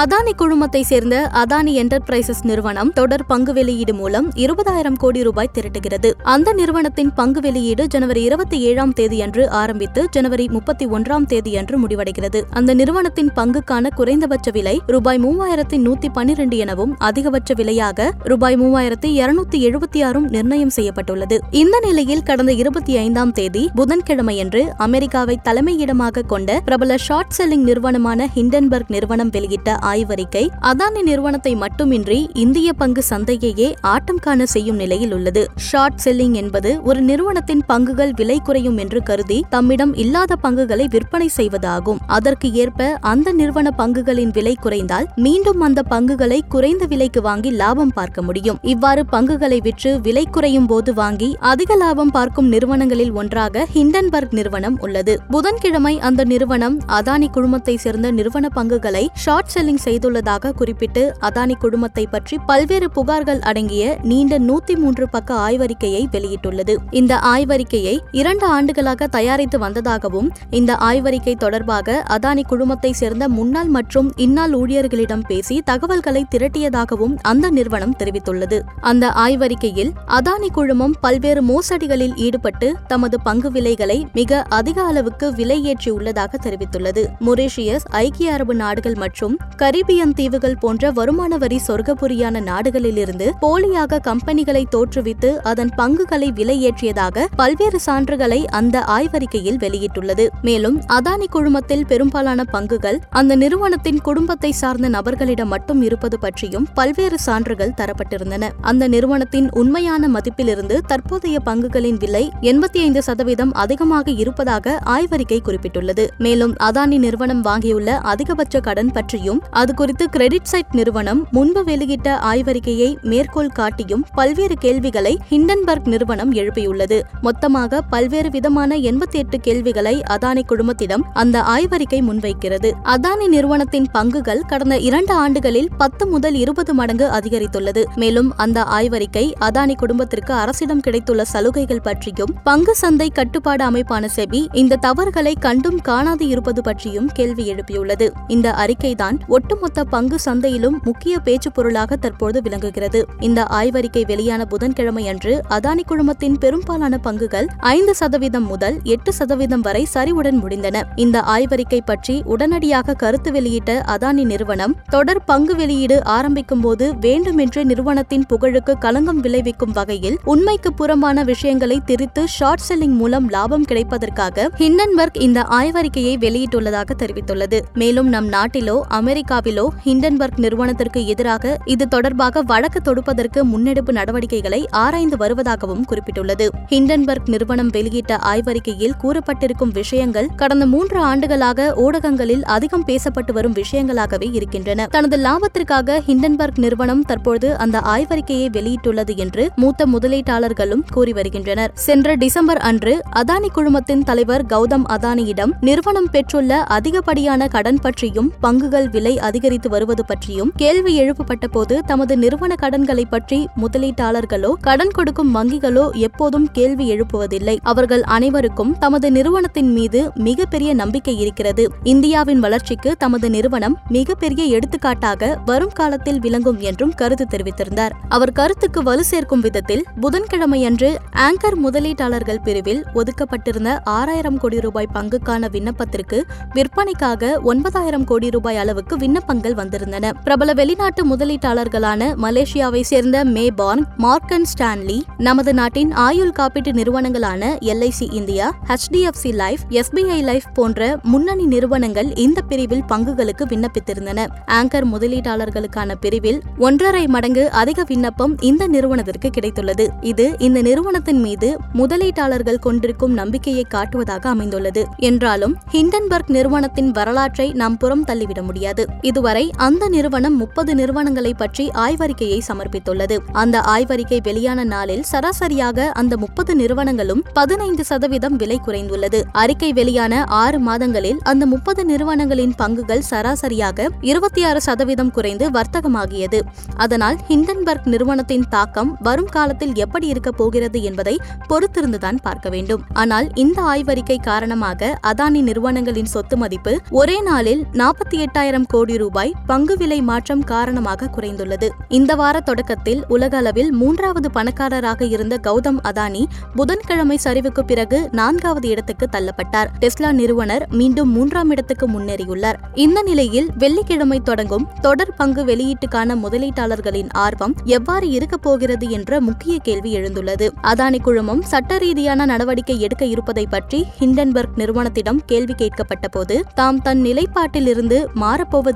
அதானி குழுமத்தை சேர்ந்த அதானி என்டர்பிரைசஸ் நிறுவனம் தொடர் பங்கு வெளியீடு மூலம் இருபதாயிரம் கோடி ரூபாய் திரட்டுகிறது. அந்த நிறுவனத்தின் பங்கு வெளியீடு ஜனவரி இருபத்தி ஏழாம் தேதியன்று ஆரம்பித்து ஜனவரி முப்பத்தி ஒன்றாம் தேதியன்று முடிவடைகிறது. அந்த நிறுவனத்தின் பங்குக்கான குறைந்தபட்ச விலை ரூபாய் மூவாயிரத்தி நூத்தி பன்னிரண்டு எனவும் அதிகபட்ச விலையாக ரூபாய் மூவாயிரத்தி இருநூத்தி எழுபத்தி ஆறும் நிர்ணயம் செய்யப்பட்டுள்ளது. இந்த நிலையில் கடந்த இருபத்தி ஐந்தாம் தேதி புதன்கிழமையன்று அமெரிக்காவை தலைமையிடமாக கொண்ட பிரபல ஷார்ட் செல்லிங் நிறுவனமான ஹிண்டன்பர்க் நிறுவனம் வெளியிட்ட ஆய்வறிக்கை அதானி நிறுவனத்தை மட்டுமின்றி இந்திய பங்கு சந்தையையே ஆட்டம் காண செய்யும் நிலையில் உள்ளது. ஷார்ட் செல்லிங் என்பது ஒரு நிறுவனத்தின் பங்குகள் விலை குறையும் என்று கருதி தம்மிடம் இல்லாத பங்குகளை விற்பனை செய்வதாகும். அதற்கு ஏற்ப அந்த நிறுவன பங்குகளின் விலை குறைந்தால் மீண்டும் அந்த பங்குகளை குறைந்த விலைக்கு வாங்கி லாபம் பார்க்க முடியும். இவ்வாறு பங்குகளை விற்று விலை குறையும் போது வாங்கி அதிக லாபம் பார்க்கும் நிறுவனங்களில் ஒன்றாக ஹிண்டன்பர்க் நிறுவனம் உள்ளது. புதன்கிழமை அந்த நிறுவனம் அதானி குழுமத்தை சேர்ந்த நிறுவன பங்குகளை ஷார்ட் செல்லிங் செய்துள்ளதாக குறிப்பிட்டு அதானி குழுமத்தை பற்றி பல்வேறு புகார்கள் அடங்கிய நீண்ட நூத்தி மூன்று பக்க ஆய்வறிக்கையை வெளியிட்டுள்ளது. இந்த ஆய்வறிக்கையை இரண்டு ஆண்டுகளாக தயாரித்து வந்ததாகவும் இந்த ஆய்வறிக்கை தொடர்பாக அதானி குழுமத்தை சேர்ந்த முன்னாள் மற்றும் இந்நாள் ஊழியர்களிடம் பேசி தகவல்களை திரட்டியதாகவும் அந்த நிறுவனம் தெரிவித்துள்ளது. அந்த ஆய்வறிக்கையில் அதானி குழுமம் பல்வேறு மோசடிகளில் ஈடுபட்டு தமது பங்கு விலைகளை மிக அதிக அளவுக்கு விலை ஏற்றியுள்ளதாக தெரிவித்துள்ளது. மொரீஷியஸ் ஐக்கிய அரபு நாடுகள் மற்றும் கரீபியன் தீவுகள் போன்ற வருமான வரி சொர்க்கபுரியான நாடுகளிலிருந்து போலியாக கம்பெனிகளை தோற்றுவித்து அதன் பங்குகளை விலை ஏற்றியதாக பல்வேறு சான்றுகளை அந்த ஆய்வறிக்கையில் வெளியிட்டுள்ளது. மேலும் அதானி குழுமத்தில் பெரும்பாலான பங்குகள் அந்த நிறுவனத்தின் குடும்பத்தை சார்ந்த நபர்களிடம் மட்டும் இருப்பது பற்றியும் பல்வேறு சான்றுகள் தரப்பட்டிருந்தன. அந்த நிறுவனத்தின் உண்மையான மதிப்பிலிருந்து தற்போதைய பங்குகளின் விலை எண்பத்தி ஐந்து சதவீதம் அதிகமாக இருப்பதாக ஆய்வறிக்கை குறிப்பிட்டுள்ளது. மேலும் அதானி நிறுவனம் வாங்கியுள்ள அதிகபட்ச கடன் பற்றியும் அது குறித்து கிரெடிட் சைட் நிறுவனம் முன்பு வெளியிட்ட ஆய்வறிக்கையை மேற்கோள் காட்டியும் பல்வேறு கேள்விகளை ஹிண்டன்பர்க் நிறுவனம் எழுப்பியுள்ளது. மொத்தமாக பல்வேறு விதமான எண்பத்தி எட்டு கேள்விகளை அதானி குழுமத்திடம் அந்த ஆய்வறிக்கை முன்வைக்கிறது. அதானி நிறுவனத்தின் பங்குகள் கடந்த இரண்டு ஆண்டுகளில் பத்து முதல் இருபது மடங்கு அதிகரித்துள்ளது. மேலும் அந்த ஆய்வறிக்கை அதானி குடும்பத்திற்கு அரசிடம் கிடைத்துள்ள சலுகைகள் பற்றியும் பங்கு சந்தை கட்டுப்பாடு அமைப்பான செபி இந்த தவறுகளை கண்டும் காணாது இருப்பது பற்றியும் கேள்வி எழுப்பியுள்ளது. இந்த அறிக்கைதான் ஒட்டுமொத்த பங்கு சந்தையிலும் முக்கிய பேச்சு பொருளாக தற்போது விளங்குகிறது. இந்த ஆய்வறிக்கை வெளியான புதன்கிழமை அன்று அதானி குழுமத்தின் பெரும்பாலான பங்குகள் ஐந்து சதவீதம் முதல் எட்டு சதவீதம் வரை சரிவுடன் முடிந்தன. இந்த ஆய்வறிக்கை பற்றி உடனடியாக கருத்து வெளியிட்ட அதானி நிறுவனம் தொடர் பங்கு வெளியீடு ஆரம்பிக்கும் போது வேண்டுமென்றே நிறுவனத்தின் புகழுக்கு களங்கம் விளைவிக்கும் வகையில் உண்மைக்கு புறம்பான விஷயங்களை திரித்து ஷார்ட் செல்லிங் மூலம் லாபம் கிடைப்பதற்காக ஹிண்டன்பர்க் இந்த ஆய்வறிக்கையை வெளியிட்டுள்ளதாக தெரிவித்துள்ளது. மேலும் நம் நாட்டிலோ அமெரிக்க அமெரிக்காவிலோ ஹிண்டன்பர்க் நிறுவனத்திற்கு எதிராக இது தொடர்பாக வழக்கு தொடுப்பதற்கு முன்னெடுப்பு நடவடிக்கைகளை ஆராய்ந்து வருவதாகவும் குறிப்பிட்டுள்ளது. ஹிண்டன்பர்க் நிறுவனம் வெளியிட்ட ஆய்வறிக்கையில் கூறப்பட்டிருக்கும் விஷயங்கள் கடந்த மூன்று ஆண்டுகளாக ஊடகங்களில் அதிகம் பேசப்பட்டு வரும் விஷயங்களாகவே இருக்கின்றன. தனது லாபத்திற்காக ஹிண்டன்பர்க் நிறுவனம் தற்போது அந்த ஆய்வறிக்கையை வெளியிட்டுள்ளது என்று மூத்த முதலீட்டாளர்களும் கூறி வருகின்றனர். சென்ற டிசம்பர் அன்று அதானி குழுமத்தின் தலைவர் கௌதம் அதானியிடம் நிறுவனம் பெற்றுள்ள அதிகப்படியான கடன் பற்றியும் பங்குகள் விலை அதிகரித்து வருவது பற்றியும் கேள்வி எழுப்பப்பட்ட போது தமது நிறுவன கடன்களை பற்றி முதலீட்டாளர்களோ கடன் கொடுக்கும் வங்கிகளோ எப்போதும் கேள்வி எழுப்புவதில்லை. அவர்கள் அனைவருக்கும் தமது நிறுவனத்தின் மீது மிகப்பெரிய நம்பிக்கை இருக்கிறது. இந்தியாவின் வளர்ச்சிக்கு தமது நிறுவனம் மிகப்பெரிய எடுத்துக்காட்டாக வரும் காலத்தில் விளங்கும் என்றும் கருத்து தெரிவித்திருந்தார். அவர் கருத்துக்கு வலு சேர்க்கும் விதத்தில் புதன்கிழமையன்று ஆங்கர் முதலீட்டாளர்கள் பிரிவில் ஒதுக்கப்பட்டிருந்த ஆறாயிரம் கோடி ரூபாய் பங்குக்கான விண்ணப்பத்திற்கு விற்பனைக்காக ஒன்பதாயிரம் கோடி ரூபாய் அளவுக்கு விண்ணப்பங்கள் வந்திருந்தன. பிரபல வெளிநாட்டு முதலீட்டாளர்களான மலேசியாவை சேர்ந்த மேபார்ன் மார்க்கன் ஸ்டான்லி நமது நாட்டின் ஆயுள் காப்பீட்டு நிறுவனங்களான LIC India HDFC life SBI life போன்ற முன்னணி நிறுவனங்கள் இந்த பிரிவில் பங்குகளுக்கு விண்ணப்பித்திருந்தன. ஆங்கர் முதலீட்டாளர்களுக்கான பிரிவில் ஒன்றரை மடங்கு அதிக விண்ணப்பம் இந்த நிறுவனத்திற்கு கிடைத்துள்ளது. இது இந்த நிறுவனத்தின் மீது முதலீட்டாளர்கள் கொண்டிருக்கும் நம்பிக்கையை காட்டுவதாக அமைந்துள்ளது. என்றாலும் ஹிண்டன்பர்க் நிறுவனத்தின் வரலாற்றை நாம் புறம் தள்ளிவிட முடியாது. இதுவரை அந்த நிறுவனம் முப்பது நிறுவனங்களை பற்றி ஆய்வறிக்கையை சமர்ப்பித்துள்ளது. அந்த ஆய்வறிக்கை வெளியான நாளில் சராசரியாக அந்த முப்பது நிறுவனங்களும் பதினைந்து சதவீதம் விலை குறைந்துள்ளது. அறிக்கை வெளியான ஆறு மாதங்களில் அந்த முப்பது நிறுவனங்களின் பங்குகள் சராசரியாக இருபத்தி ஆறு சதவீதம் குறைந்து வர்த்தகமாகியது. அதனால் ஹிண்டன்பர்க் நிறுவனத்தின் தாக்கம் வரும் காலத்தில் எப்படி இருக்கப் போகிறது என்பதை பொறுத்திருந்துதான் பார்க்க வேண்டும். ஆனால் இந்த ஆய்வறிக்கை காரணமாக அதானி நிறுவனங்களின் சொத்து மதிப்பு ஒரே நாளில் நாற்பத்தி எட்டாயிரம் கோடி ரூபாய் பங்கு விலை மாற்றம் காரணமாக குறைந்துள்ளது. இந்த வார தொடக்கத்தில் உலக அளவில் மூன்றாவது பணக்காரராக இருந்த கௌதம் அதானி புதன்கிழமை சரிவுக்கு பிறகு நான்காவது இடத்துக்கு தள்ளப்பட்டார். டெஸ்லா நிறுவனர் மீண்டும் மூன்றாம் இடத்துக்கு முன்னேறியுள்ளார். இந்த நிலையில் வெள்ளிக்கிழமை தொடங்கும் தொடர் பங்கு வெளியீட்டுக்கான முதலீட்டாளர்களின் ஆர்வம் எவ்வாறு இருக்கப் போகிறது என்ற முக்கிய கேள்வி எழுந்துள்ளது. அதானி குழுமம் சட்ட ரீதியான நடவடிக்கை எடுக்க இருப்பதை பற்றி ஹிண்டன்பர்க் நிறுவனத்திடம் கேள்வி கேட்கப்பட்ட போது தாம் தன் நிலைப்பாட்டிலிருந்து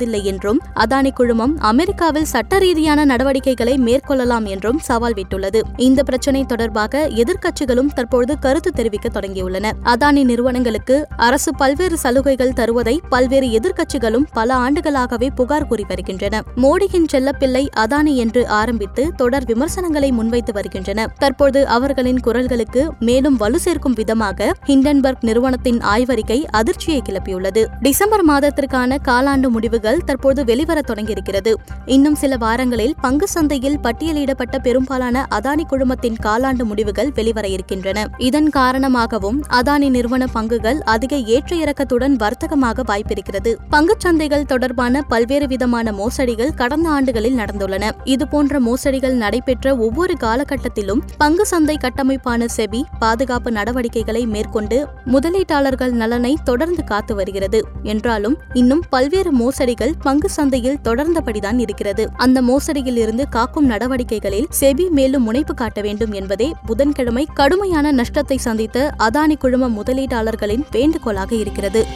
போவதில்லை என்றும் அதானி குழுமம் அமெரிக்காவில் சட்ட ரீதியான நடவடிக்கைகளை மேற்கொள்ளலாம் என்றும் சவால் விட்டுள்ளது. இந்த பிரச்சினை தொடர்பாக எதிர்க்கட்சிகளும் தற்போது கருத்து தெரிவிக்க தொடங்கியுள்ளன. அதானி நிறுவனங்களுக்கு அரசு பல்வேறு சலுகைகள் தருவதை பல்வேறு எதிர்க்கட்சிகளும் பல ஆண்டுகளாகவே புகார் கூறி வருகின்றன. மோடியின் செல்லப்பிள்ளை அதானி என்று ஆரம்பித்து தொடர் விமர்சனங்களை முன்வைத்து வருகின்றன. தற்போது அவர்களின் குரல்களுக்கு மேலும் வலு சேர்க்கும் விதமாக ஹிண்டன்பர்க் நிறுவனத்தின் ஆய்வறிக்கை அதிர்ச்சியை கிளப்பியுள்ளது. டிசம்பர் மாதத்திற்கான காலாண்டு முடிவுகள் தற்போது வெளிவர தொடங்கியிருக்கிறது. இன்னும் சில வாரங்களில் பங்கு சந்தையில் பட்டியலிடப்பட்ட பெரும்பாலான அதானி குழுமத்தின் காலாண்டு முடிவுகள் வெளிவர இருக்கின்றன. இதன் காரணமாகவும் அதானி நிறுவன பங்குகள் அதிக ஏற்ற இறக்கத்துடன் வர்த்தகமாக வாய்ப்பிருக்கிறது. பங்குச் சந்தைகள் தொடர்பான பல்வேறு விதமான மோசடிகள் கடந்த ஆண்டுகளில் நடந்துள்ளன. இதுபோன்ற மோசடிகள் நடைபெற்ற ஒவ்வொரு காலகட்டத்திலும் பங்கு சந்தை கட்டமைப்பான செபி பாதுகாப்பு நடவடிக்கைகளை மேற்கொண்டு முதலீட்டாளர்கள் நலனை தொடர்ந்து காத்து வருகிறது. என்றாலும் இன்னும் பல்வேறு மோசடி மோசடிகள் பங்கு சந்தையில் தொடர்ந்தபடிதான் இருக்கிறது. அந்த மோசடியில் இருந்து காக்கும் நடவடிக்கைகளில் செபி மேலும் முனைப்பு காட்ட வேண்டும் என்பதே புதன்கிழமை கடுமையான நஷ்டத்தை சந்தித்த அதானி குழும முதலீட்டாளர்களின் வேண்டுகோளாக இருக்கிறது.